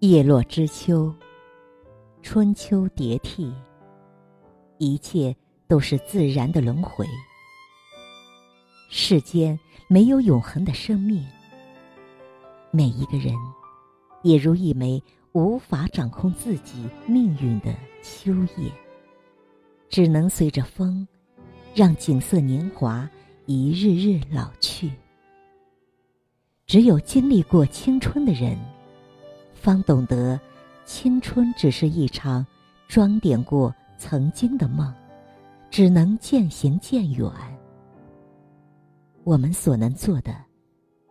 叶落知秋，春秋迭替，一切都是自然的轮回。世间没有永恒的生命，每一个人也如一枚无法掌控自己命运的秋叶，只能随着风，让景色年华一日日老去。只有经历过青春的人，方懂得，青春只是一场装点过曾经的梦，只能渐行渐远。我们所能做的，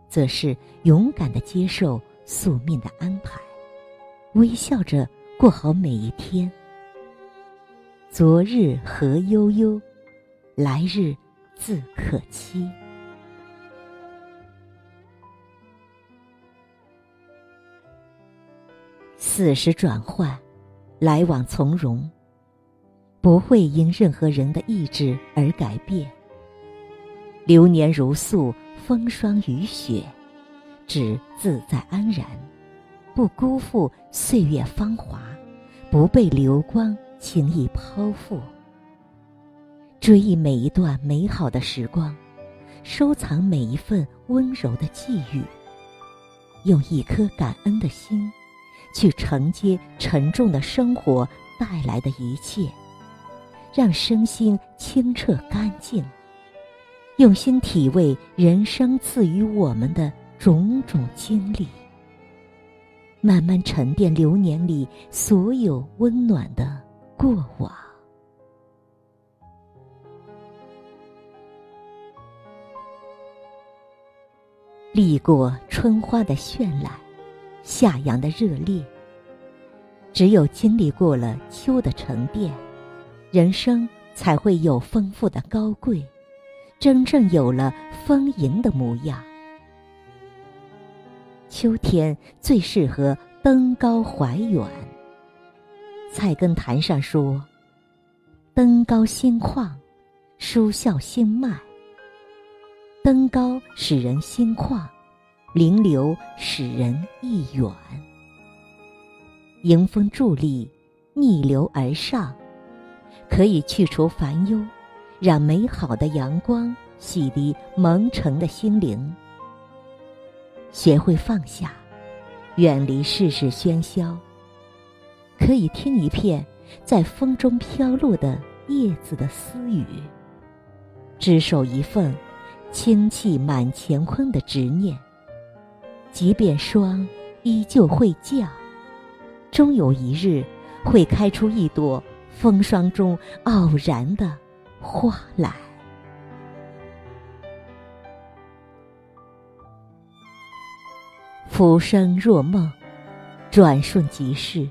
则是勇敢的接受宿命的安排，微笑着过好每一天。昨日何悠悠，来日自可期。四时转换，来往从容，不会因任何人的意志而改变。流年如素，风霜雨雪，只自在安然，不辜负岁月芳华，不被流光轻易抛负。追忆每一段美好的时光，收藏每一份温柔的际遇，用一颗感恩的心。去承接沉重的生活带来的一切，让身心清澈干净。用心体味人生赐予我们的种种经历，慢慢沉淀流年里所有温暖的过往。历过春花的绚烂。夏阳的热烈。只有经历过了秋的沉淀，人生才会有丰富的高贵，真正有了丰盈的模样。秋天最适合登高怀远。菜根谭上说：“登高心旷，舒笑心迈。登高使人心旷。”临流使人意远，迎风伫立，逆流而上，可以去除烦忧，让美好的阳光洗涤蒙尘的心灵。学会放下，远离世事喧嚣，可以听一片在风中飘落的叶子的私语，只守一份清气满乾坤的执念。即便霜依旧会降，终有一日会开出一朵风霜中傲然的花来。浮生若梦，转瞬即逝。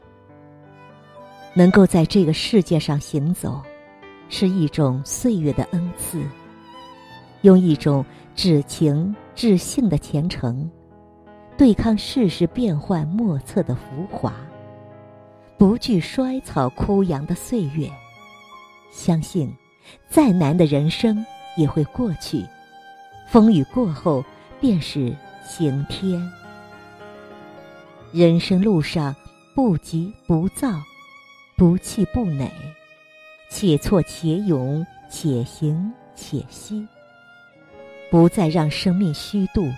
能够在这个世界上行走，是一种岁月的恩赐。用一种至情至性的虔诚。对抗世事变幻莫测的浮华，不惧衰草枯杨的岁月，相信再难的人生也会过去，风雨过后便是晴天。人生路上不急不躁，不气不馁，且挫且勇，且行且惜，不再让生命虚度。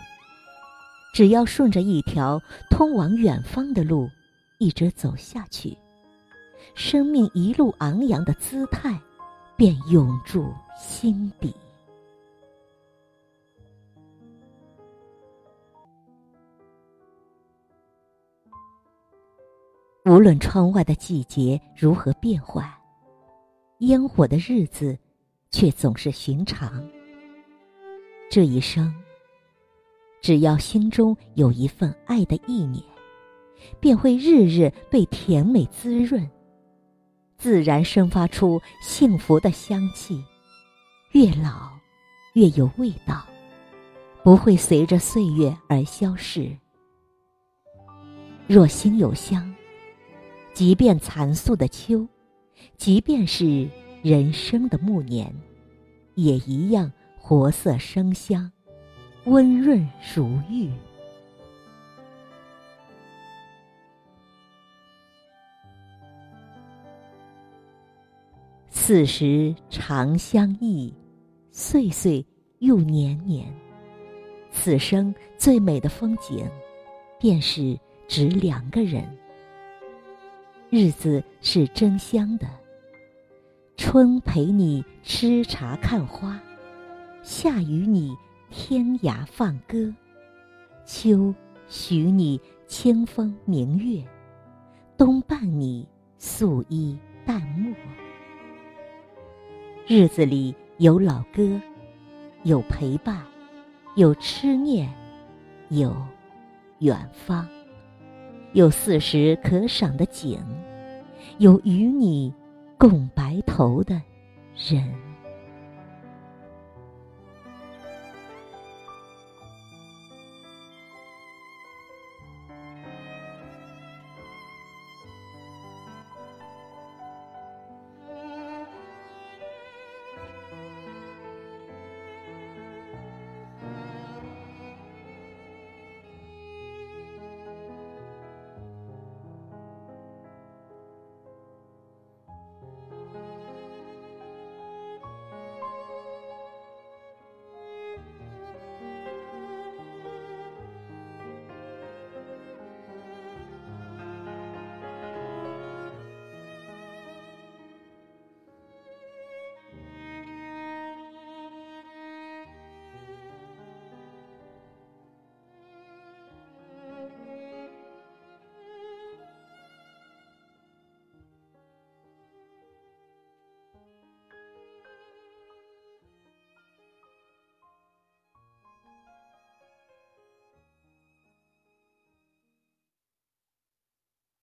只要顺着一条通往远方的路，一直走下去，生命一路昂扬的姿态，便永驻心底。无论窗外的季节如何变换，烟火的日子，却总是寻常。这一生。只要心中有一份爱的意念，便会日日被甜美滋润，自然生发出幸福的香气，越老越有味道，不会随着岁月而消逝。若心有香，即便残素的秋，即便是人生的暮年，也一样活色生香。温润如玉。此时常相忆岁岁又年年。此生最美的风景便是指两个人。日子是真香的。春陪你吃茶看花夏与你天涯放歌，秋许你清风明月，冬伴你素衣淡墨。日子里有老歌，有陪伴，有痴念，有远方。有四时可赏的景，有与你共白头的人。